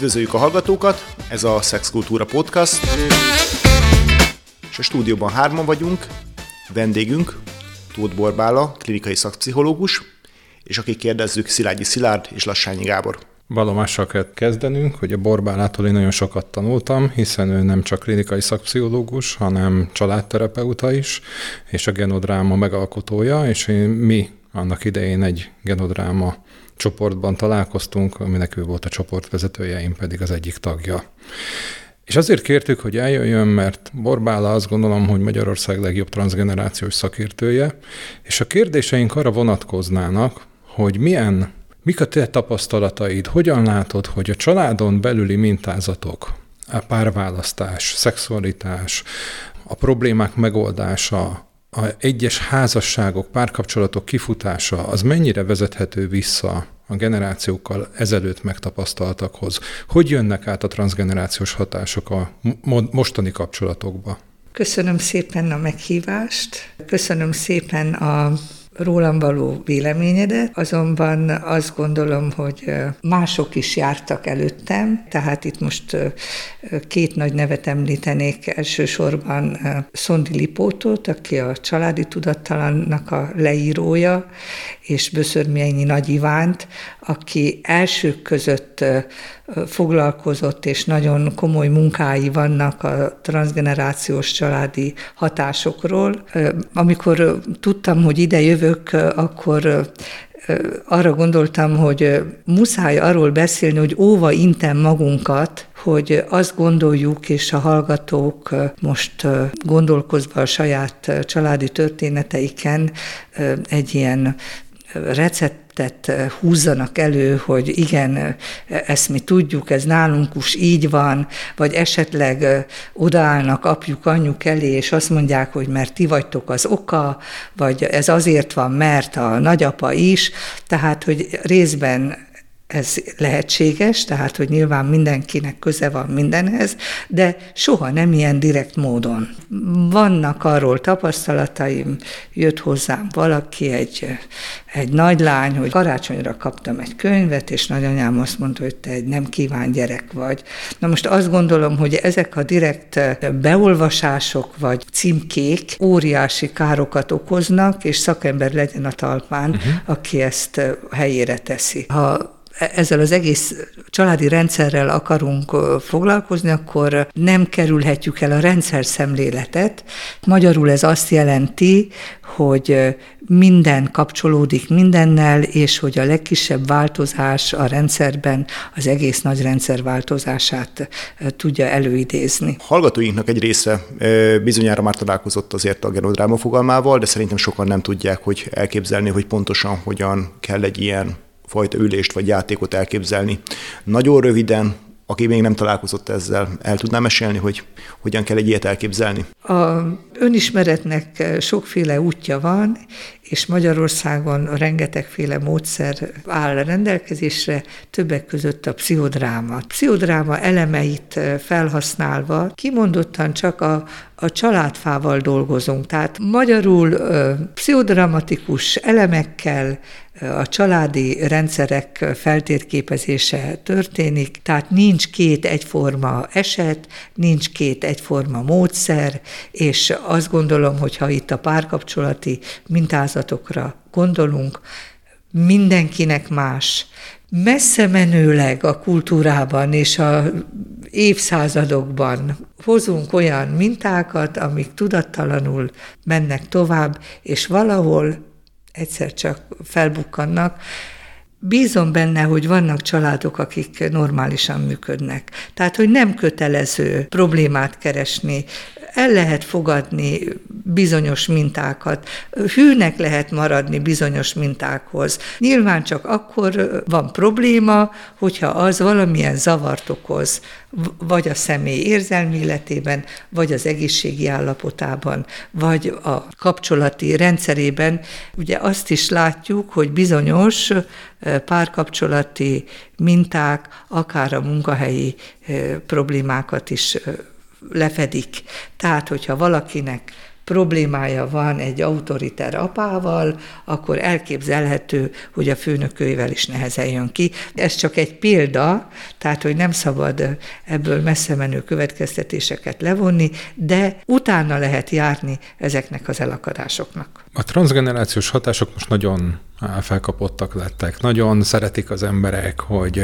Üdvözöljük a hallgatókat, ez a Szexkultúra Podcast, és a stúdióban hárman vagyunk, vendégünk Tóth Borbála, klinikai szakpszichológus, és akik kérdezzük Szilágyi Szilárd és Lassányi Gábor. Valomással kell kezdenünk, hogy a Borbálától én nagyon sokat tanultam, hiszen ő nem csak klinikai szakpszichológus, hanem családterapeuta is, és a genodráma megalkotója, és mi annak idején egy genodráma csoportban találkoztunk, aminek ő volt a csoportvezetője, én pedig az egyik tagja. És azért kértük, hogy eljöjjön, mert Borbála azt gondolom, hogy Magyarország legjobb transgenerációs szakértője, és a kérdéseink arra vonatkoznának, hogy milyen, mik a te tapasztalataid, hogyan látod, hogy a családon belüli mintázatok, a párválasztás, szexualitás, a problémák megoldása, a egyes házasságok, párkapcsolatok kifutása, az mennyire vezethető vissza a generációkkal ezelőtt megtapasztaltakhoz? Hogy jönnek át a transgenerációs hatások a mostani kapcsolatokba? Köszönöm szépen a meghívást, köszönöm szépen a rólam való véleményedet, azonban azt gondolom, hogy mások is jártak előttem, tehát itt most két nagy nevet említenék, elsősorban Szondi Lipótot, aki a családi tudattalannak a leírója, és Böszörményi Nagy Ivánt, aki elsők között foglalkozott, és nagyon komoly munkái vannak a transgenerációs családi hatásokról. Amikor tudtam, hogy ide jövök, akkor arra gondoltam, hogy muszáj arról beszélni, hogy óva intem magunkat, hogy azt gondoljuk, és a hallgatók most gondolkozva a saját családi történeteiken egy ilyen receptet eh, húzzanak elő, hogy igen, eh, ezt mi tudjuk, ez nálunk is így van, vagy esetleg eh, odaállnak apjuk, anyjuk elé, és azt mondják, hogy mert ti vagytok az oka, vagy ez azért van, mert a nagyapa is, tehát, hogy részben ez lehetséges, tehát hogy nyilván mindenkinek köze van mindenhez, de soha nem ilyen direkt módon. Vannak arról tapasztalataim, jött hozzám valaki, egy, egy nagylány, hogy karácsonyra kaptam egy könyvet, és nagyanyám azt mondta, hogy te egy nem kíván gyerek vagy. Na most azt gondolom, hogy ezek a direkt beolvasások vagy címkék óriási károkat okoznak, és szakember legyen a talpán, uh-huh. aki ezt helyére teszi. Ha ezzel az egész családi rendszerrel akarunk foglalkozni, akkor nem kerülhetjük el a rendszer szemléletet. Magyarul ez azt jelenti, hogy minden kapcsolódik mindennel, és hogy a legkisebb változás a rendszerben az egész nagy rendszer változását tudja előidézni. Hallgatóinknak egy része bizonyára már találkozott azért a genodráma fogalmával, de szerintem sokan nem tudják, hogy elképzelni, hogy pontosan hogyan kell egy ilyen fajta ülést vagy játékot elképzelni. Nagyon röviden, aki még nem találkozott ezzel, el tudná mesélni, hogy hogyan kell egy ilyet elképzelni? A önismeretnek sokféle útja van, és Magyarországon rengetegféle módszer áll rendelkezésre, többek között a pszichodráma. A pszichodráma elemeit felhasználva kimondottan csak a, a családfával dolgozunk. Tehát magyarul pszichodramatikus elemekkel a családi rendszerek feltérképezése történik, tehát nincs két egyforma eset, nincs két egyforma módszer, és azt gondolom, hogy ha itt a párkapcsolati mintázatokra gondolunk, mindenkinek más, messze menőleg a kultúrában és a évszázadokban hozunk olyan mintákat, amik tudattalanul mennek tovább, és valahol egyszer csak felbukkannak. Bízom benne, hogy vannak családok, akik normálisan működnek. Tehát, hogy nem kötelező problémát keresni, el lehet fogadni bizonyos mintákat, hűnek lehet maradni bizonyos mintákhoz. Nyilván csak akkor van probléma, hogyha az valamilyen zavart okoz, vagy a személy érzelmi életében, vagy az egészségi állapotában, vagy a kapcsolati rendszerében. Ugye azt is látjuk, hogy bizonyos párkapcsolati minták akár a munkahelyi problémákat is lefedik. Tehát, hogyha valakinek problémája van egy autoriter apával, akkor elképzelhető, hogy a főnökőivel is nehezen jön ki. Ez csak egy példa, tehát hogy nem szabad ebből messze menő következtetéseket levonni, de utána lehet járni ezeknek az elakadásoknak. A transgenerációs hatások most nagyon felkapottak lettek. Nagyon szeretik az emberek, hogy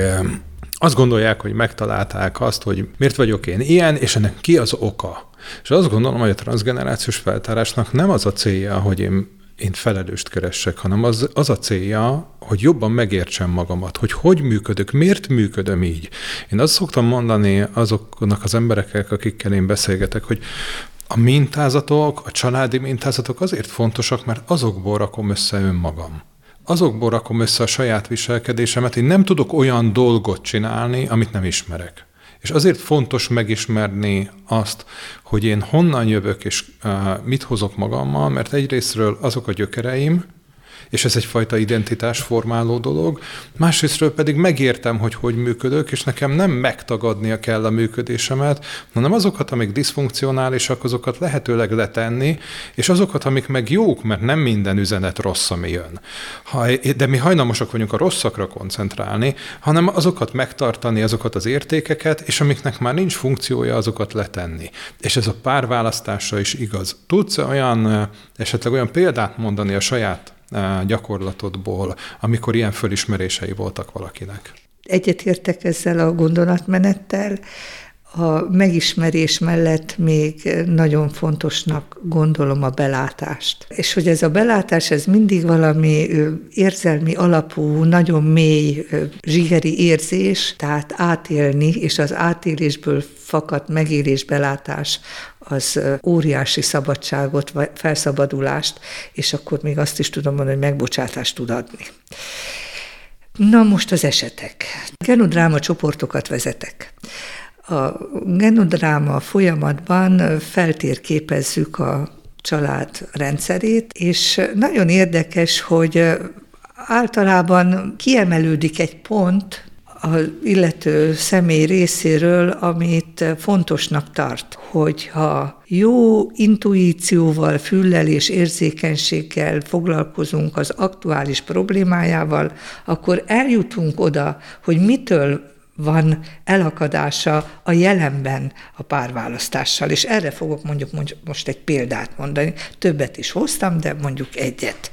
azt gondolják, hogy megtalálták azt, hogy miért vagyok én ilyen, és ennek ki az oka. És azt gondolom, hogy a transgenerációs feltárásnak nem az a célja, hogy én én felelőst keressek, hanem az, az a célja, hogy jobban megértsem magamat, hogy hogy működök, miért működöm így. Én azt szoktam mondani azoknak az emberekkel, akikkel én beszélgetek, hogy a mintázatok, a családi mintázatok azért fontosak, mert azokból rakom össze önmagam azokból rakom össze a saját viselkedésemet, én nem tudok olyan dolgot csinálni, amit nem ismerek. És azért fontos megismerni azt, hogy én honnan jövök és uh, mit hozok magammal, mert egyrésztről azok a gyökereim, és ez egyfajta identitásformáló dolog. Másrésztről pedig megértem, hogy hogy működök, és nekem nem megtagadnia kell a működésemet, hanem azokat, amik diszfunkcionálisak, azokat lehetőleg letenni, és azokat, amik meg jók, mert nem minden üzenet rossz, ami jön. Ha, de mi hajlamosak vagyunk a rosszakra koncentrálni, hanem azokat megtartani, azokat az értékeket, és amiknek már nincs funkciója, azokat letenni. És ez a párválasztásra is igaz. Tudsz olyan, esetleg olyan példát mondani a saját gyakorlatodból, amikor ilyen fölismerései voltak valakinek? Egyetértek ezzel a gondolatmenettel. A megismerés mellett még nagyon fontosnak gondolom a belátást. És hogy ez a belátás, ez mindig valami érzelmi alapú, nagyon mély, zsigeri érzés, tehát átélni, és az átélésből fakadt megélés, belátás az óriási szabadságot, vagy felszabadulást, és akkor még azt is tudom mondani, hogy megbocsátást tud adni. Na most az esetek. Genodráma csoportokat vezetek. A genodráma folyamatban feltérképezzük a család rendszerét, és nagyon érdekes, hogy általában kiemelődik egy pont, az illető személy részéről, amit fontosnak tart, hogyha jó intuícióval, füllel és érzékenységgel foglalkozunk az aktuális problémájával, akkor eljutunk oda, hogy mitől van elakadása a jelenben a párválasztással, és erre fogok mondjuk most egy példát mondani. Többet is hoztam, de mondjuk egyet.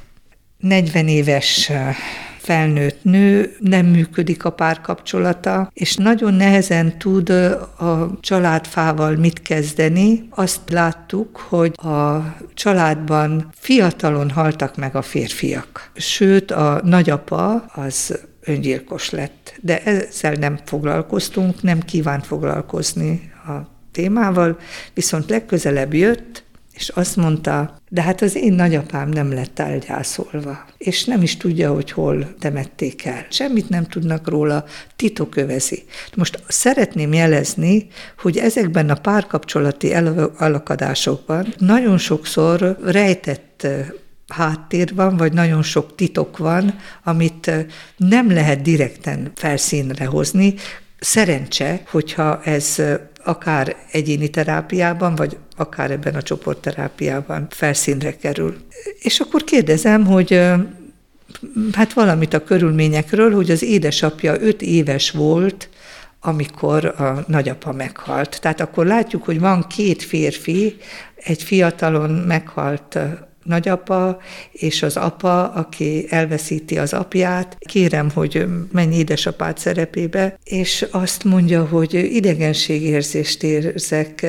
40 éves felnőtt nő, nem működik a párkapcsolata, és nagyon nehezen tud a családfával mit kezdeni. Azt láttuk, hogy a családban fiatalon haltak meg a férfiak. Sőt, a nagyapa az öngyilkos lett. De ezzel nem foglalkoztunk, nem kívánt foglalkozni a témával, viszont legközelebb jött, és azt mondta, de hát az én nagyapám nem lett elgyászolva, és nem is tudja, hogy hol temették el. Semmit nem tudnak róla, titok övezi. Most szeretném jelezni, hogy ezekben a párkapcsolati elakadásokban nagyon sokszor rejtett háttér van, vagy nagyon sok titok van, amit nem lehet direkten felszínre hozni. Szerencse, hogyha ez akár egyéni terápiában, vagy akár ebben a csoportterápiában felszínre kerül. És akkor kérdezem, hogy hát valamit a körülményekről, hogy az édesapja öt éves volt, amikor a nagyapa meghalt. Tehát akkor látjuk, hogy van két férfi, egy fiatalon meghalt nagyapa és az apa, aki elveszíti az apját, kérem, hogy menj édesapád szerepébe, és azt mondja, hogy idegenségérzést érzek,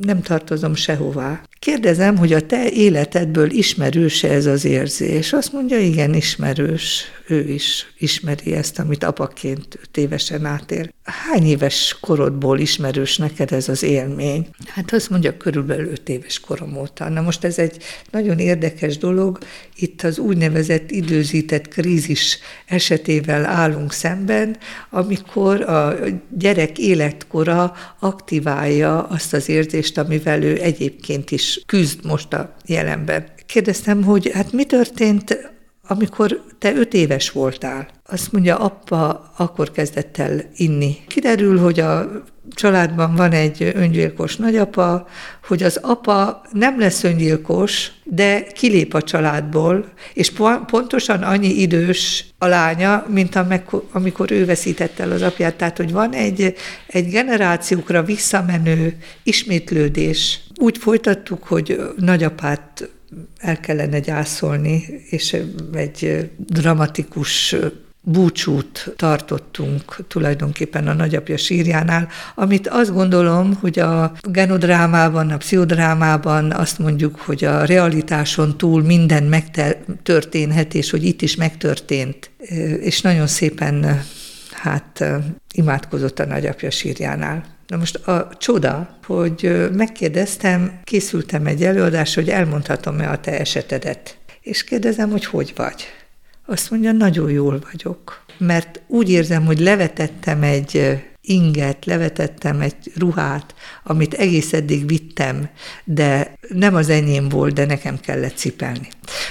nem tartozom sehová. Kérdezem, hogy a te életedből ismerőse ez az érzés? Azt mondja, igen, ismerős. Ő is ismeri ezt, amit apaként tévesen átél. Hány éves korodból ismerős neked ez az élmény? Hát azt mondja, körülbelül öt éves korom óta. Na most ez egy nagyon érdekes dolog. Itt az úgynevezett időzített krízis esetével állunk szemben, amikor a gyerek életkora aktiválja azt az érzést, amivel ő egyébként is küzd most a jelenben. Kérdeztem, hogy hát mi történt amikor te öt éves voltál, azt mondja, apa akkor kezdett el inni. Kiderül, hogy a családban van egy öngyilkos nagyapa, hogy az apa nem lesz öngyilkos, de kilép a családból, és pontosan annyi idős a lánya, mint amikor ő veszített el az apját. Tehát, hogy van egy, egy generációkra visszamenő ismétlődés. Úgy folytattuk, hogy nagyapát el kellene gyászolni, és egy dramatikus búcsút tartottunk tulajdonképpen a nagyapja sírjánál, amit azt gondolom, hogy a genodrámában, a pszichodrámában azt mondjuk, hogy a realitáson túl minden megtörténhet, és hogy itt is megtörtént. És nagyon szépen hát imádkozott a nagyapja sírjánál. Na most a csoda, hogy megkérdeztem, készültem egy előadásra, hogy elmondhatom-e a te esetedet. És kérdezem, hogy hogy vagy. Azt mondja, nagyon jól vagyok, mert úgy érzem, hogy levetettem egy inget, levetettem egy ruhát, amit egész eddig vittem, de nem az enyém volt, de nekem kellett cipelni.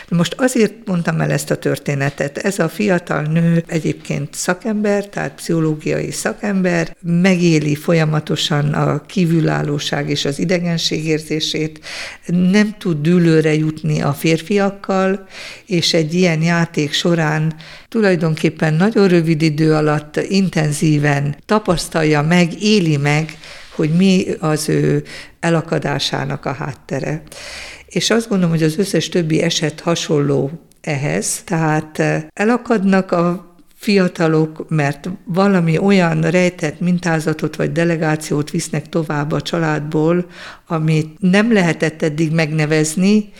Most azért mondtam el ezt a történetet. Ez a fiatal nő egyébként szakember, tehát pszichológiai szakember, megéli folyamatosan a kívülállóság és az idegenségérzését, nem tud dűlőre jutni a férfiakkal, és egy ilyen játék során tulajdonképpen nagyon rövid idő alatt intenzíven tapasztalja meg, éli meg, hogy mi az ő elakadásának a háttere. És azt gondolom, hogy az összes többi eset hasonló ehhez, tehát eh, elakadnak a fiatalok, mert valami olyan rejtett mintázatot vagy delegációt visznek tovább a családból, amit nem lehetett eddig megnevezni,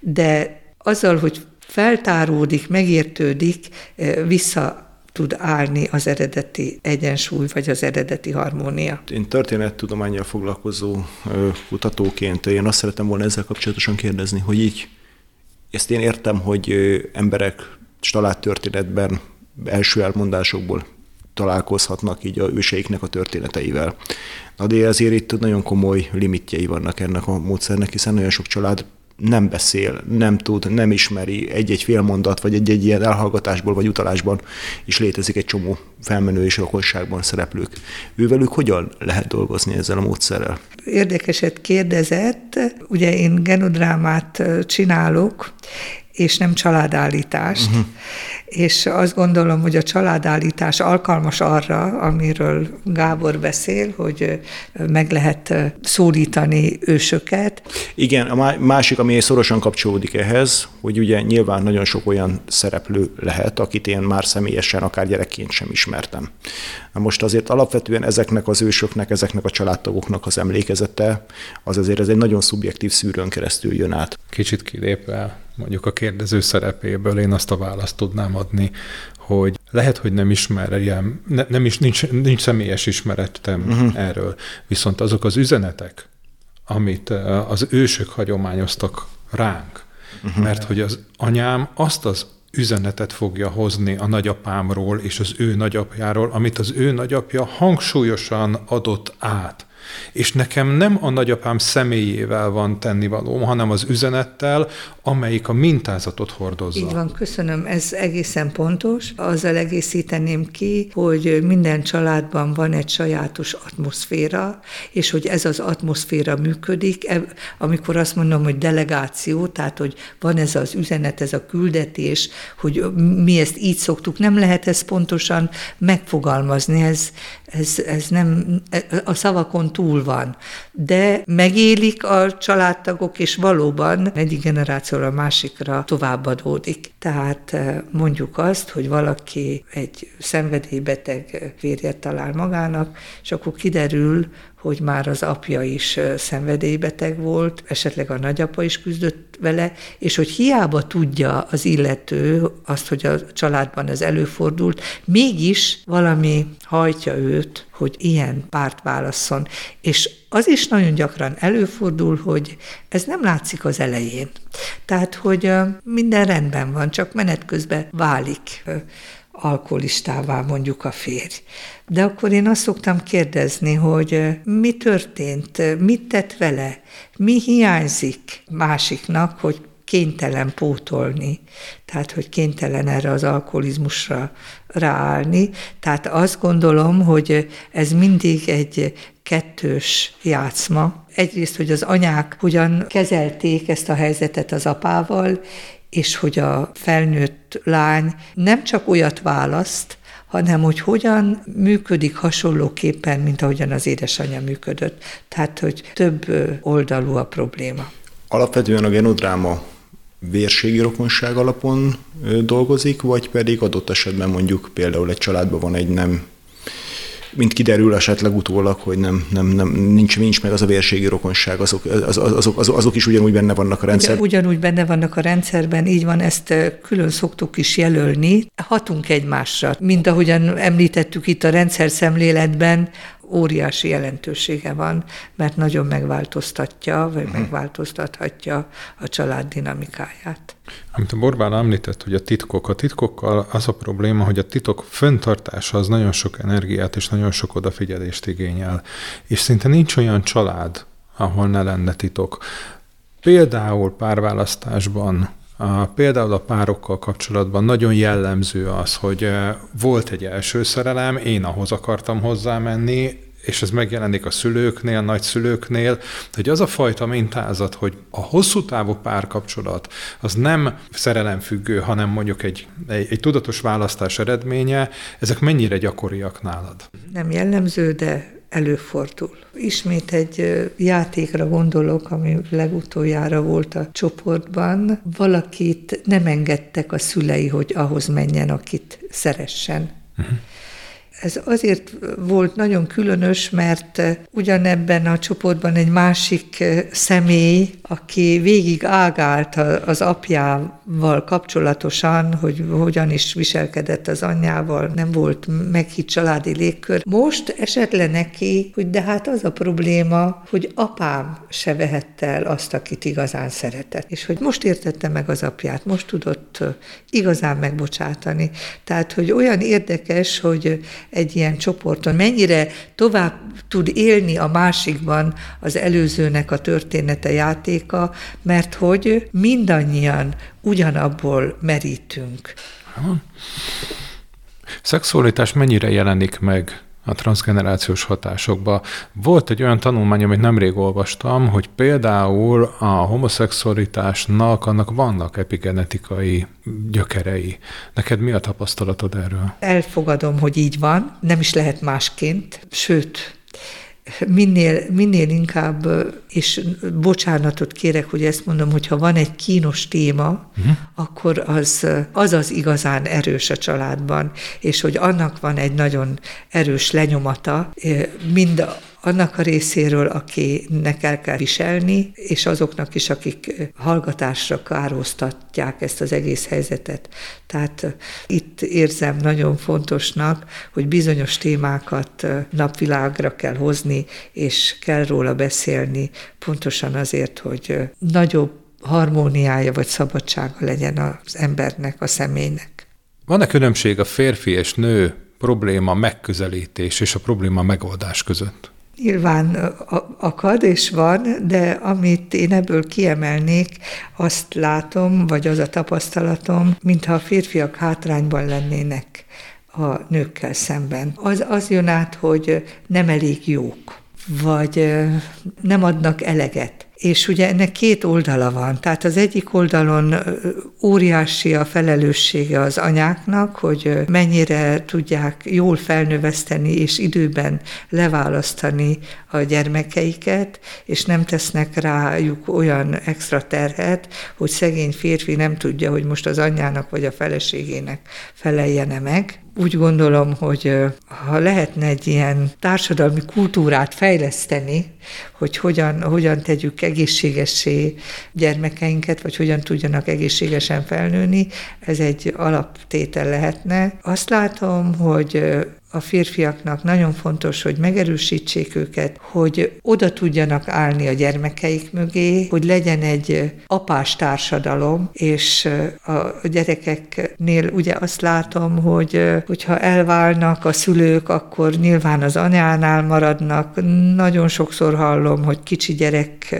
de azzal, hogy feltáródik, megértődik, eh, vissza tud állni az eredeti egyensúly, vagy az eredeti harmónia. Én történettudományjal foglalkozó kutatóként én azt szeretem volna ezzel kapcsolatosan kérdezni, hogy így ezt én értem, hogy emberek családtörténetben első elmondásokból találkozhatnak így a őseiknek a történeteivel. Na de azért itt nagyon komoly limitjei vannak ennek a módszernek, hiszen nagyon sok család nem beszél, nem tud, nem ismeri egy-egy félmondat, vagy egy-egy ilyen elhallgatásból vagy utalásban is létezik egy csomó felmenő és lakosságban szereplők. Ővelük hogyan lehet dolgozni ezzel a módszerrel? Érdekeset kérdezett. Ugye én genodrámát csinálok, és nem családállítást. Uh-huh és azt gondolom, hogy a családállítás alkalmas arra, amiről Gábor beszél, hogy meg lehet szólítani ősöket. Igen, a másik, ami szorosan kapcsolódik ehhez, hogy ugye nyilván nagyon sok olyan szereplő lehet, akit én már személyesen, akár gyerekként sem ismertem. Na most azért alapvetően ezeknek az ősöknek, ezeknek a családtagoknak az emlékezete, az azért ez egy nagyon szubjektív szűrőn keresztül jön át. Kicsit kilépve mondjuk a kérdező szerepéből én azt a választ tudnám adni, hogy lehet, hogy nem ismer ilyen, ne, nem is, nincs, nincs személyes ismeretem uh-huh. erről, viszont azok az üzenetek, amit az ősök hagyományoztak ránk, uh-huh. mert hogy az anyám azt az üzenetet fogja hozni a nagyapámról és az ő nagyapjáról, amit az ő nagyapja hangsúlyosan adott át és nekem nem a nagyapám személyével van tennivalóm, hanem az üzenettel, amelyik a mintázatot hordozza. Így van, köszönöm, ez egészen pontos. Azzal egészíteném ki, hogy minden családban van egy sajátos atmoszféra, és hogy ez az atmoszféra működik, amikor azt mondom, hogy delegáció, tehát hogy van ez az üzenet, ez a küldetés, hogy mi ezt így szoktuk, nem lehet ezt pontosan megfogalmazni, ez, ez, ez nem, a szavakon túl van. De megélik a családtagok, és valóban egyik generációra a másikra továbbadódik. Tehát eh, mondjuk azt, hogy valaki egy szenvedélybeteg férjet talál magának, és akkor kiderül, hogy már az apja is szenvedélybeteg volt, esetleg a nagyapa is küzdött vele, és hogy hiába tudja az illető azt, hogy a családban ez előfordult, mégis valami hajtja őt, hogy ilyen párt válasszon. És az is nagyon gyakran előfordul, hogy ez nem látszik az elején. Tehát, hogy minden rendben van, csak menet közben válik alkoholistává mondjuk a férj. De akkor én azt szoktam kérdezni, hogy mi történt, mit tett vele, mi hiányzik másiknak, hogy kénytelen pótolni, tehát hogy kénytelen erre az alkoholizmusra ráállni. Tehát azt gondolom, hogy ez mindig egy kettős játszma. Egyrészt, hogy az anyák hogyan kezelték ezt a helyzetet az apával, és hogy a felnőtt lány nem csak olyat választ, hanem hogy hogyan működik hasonlóképpen, mint ahogyan az édesanyja működött. Tehát, hogy több oldalú a probléma. Alapvetően a genodráma vérségi rokonság alapon dolgozik, vagy pedig adott esetben mondjuk például egy családban van egy nem mint kiderül esetleg utólag, hogy nem, nem, nem, nincs, nincs meg az a vérségi rokonság, azok, az, azok, azok, azok is ugyanúgy benne vannak a rendszerben. Ugyan, ugyanúgy benne vannak a rendszerben, így van, ezt külön szoktuk is jelölni. Hatunk egymásra, mint ahogyan említettük itt a rendszer szemléletben, óriási jelentősége van, mert nagyon megváltoztatja, vagy uh-huh. megváltoztathatja a család dinamikáját. Amit a Borbán említett, hogy a titkok, a titkokkal az a probléma, hogy a titok föntartása az nagyon sok energiát és nagyon sok odafigyelést igényel. És szinte nincs olyan család, ahol ne lenne titok. Például párválasztásban például a párokkal kapcsolatban nagyon jellemző az, hogy eh, volt egy első szerelem, én ahhoz akartam hozzámenni, és ez megjelenik a szülőknél, a nagyszülőknél, hogy az a fajta mintázat, hogy a hosszú távú párkapcsolat az nem szerelemfüggő, hanem mondjuk egy, egy, egy tudatos választás eredménye, ezek mennyire gyakoriak nálad? Nem jellemző, de előfordul. Ismét egy játékra gondolok, ami legutoljára volt a csoportban. Valakit nem engedtek a szülei, hogy ahhoz menjen, akit szeressen. Uh-huh. Ez azért volt nagyon különös, mert ugyanebben a csoportban egy másik személy, aki végig ágált az apjával kapcsolatosan, hogy hogyan is viselkedett az anyjával, nem volt meghitt családi légkör. Most esett le neki, hogy de hát az a probléma, hogy apám se vehette el azt, akit igazán szeretett. És hogy most értette meg az apját, most tudott igazán megbocsátani. Tehát, hogy olyan érdekes, hogy egy ilyen csoporton. Mennyire tovább tud élni a másikban az előzőnek a története, játéka, mert hogy mindannyian ugyanabból merítünk. Szexualitás mennyire jelenik meg a transgenerációs hatásokba. Volt egy olyan tanulmány, amit nemrég olvastam, hogy például a homoszexualitásnak annak vannak epigenetikai gyökerei. Neked mi a tapasztalatod erről? Elfogadom, hogy így van, nem is lehet másként, sőt, minél, minél inkább, és bocsánatot kérek, hogy ezt mondom, hogyha van egy kínos téma, uh-huh. akkor az, az az igazán erős a családban, és hogy annak van egy nagyon erős lenyomata, mind annak a részéről, akinek el kell viselni, és azoknak is, akik hallgatásra károztatják ezt az egész helyzetet. Tehát itt érzem nagyon fontosnak, hogy bizonyos témákat napvilágra kell hozni, és kell róla beszélni, pontosan azért, hogy nagyobb harmóniája vagy szabadsága legyen az embernek, a személynek. Van-e különbség a férfi és nő probléma megközelítés és a probléma megoldás között? Nyilván akad és van, de amit én ebből kiemelnék, azt látom, vagy az a tapasztalatom, mintha a férfiak hátrányban lennének a nőkkel szemben. Az, az jön át, hogy nem elég jók, vagy nem adnak eleget és ugye ennek két oldala van. Tehát az egyik oldalon óriási a felelőssége az anyáknak, hogy mennyire tudják jól felnöveszteni és időben leválasztani a gyermekeiket, és nem tesznek rájuk olyan extra terhet, hogy szegény férfi nem tudja, hogy most az anyjának vagy a feleségének feleljene meg úgy gondolom, hogy ha lehetne egy ilyen társadalmi kultúrát fejleszteni, hogy hogyan, hogyan tegyük egészségessé gyermekeinket, vagy hogyan tudjanak egészségesen felnőni, ez egy alaptétel lehetne. Azt látom, hogy a férfiaknak nagyon fontos, hogy megerősítsék őket, hogy oda tudjanak állni a gyermekeik mögé, hogy legyen egy apás társadalom, és a gyerekeknél ugye azt látom, hogy hogyha elválnak a szülők, akkor nyilván az anyánál maradnak. Nagyon sokszor hallom, hogy kicsi gyerek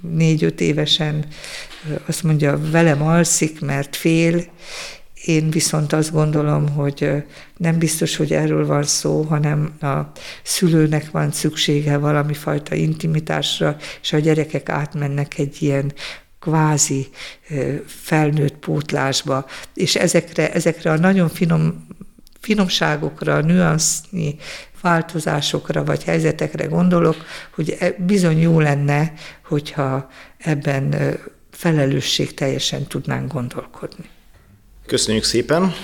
négy-öt évesen azt mondja, velem alszik, mert fél, én viszont azt gondolom, hogy nem biztos, hogy erről van szó, hanem a szülőnek van szüksége valami fajta intimitásra, és a gyerekek átmennek egy ilyen kvázi felnőtt pótlásba, és ezekre, ezekre a nagyon finom finomságokra, nüansznyi változásokra vagy helyzetekre gondolok, hogy e, bizony jó lenne, hogyha ebben felelősség teljesen tudnánk gondolkodni. Köszönjük szépen!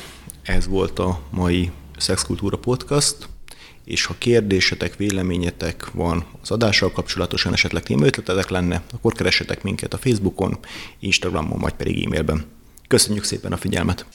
Ez volt a mai Szexkultúra Podcast, és ha kérdésetek, véleményetek van az adással kapcsolatosan, esetleg témaötletetek lenne, akkor keressetek minket a Facebookon, Instagramon, vagy pedig e-mailben. Köszönjük szépen a figyelmet!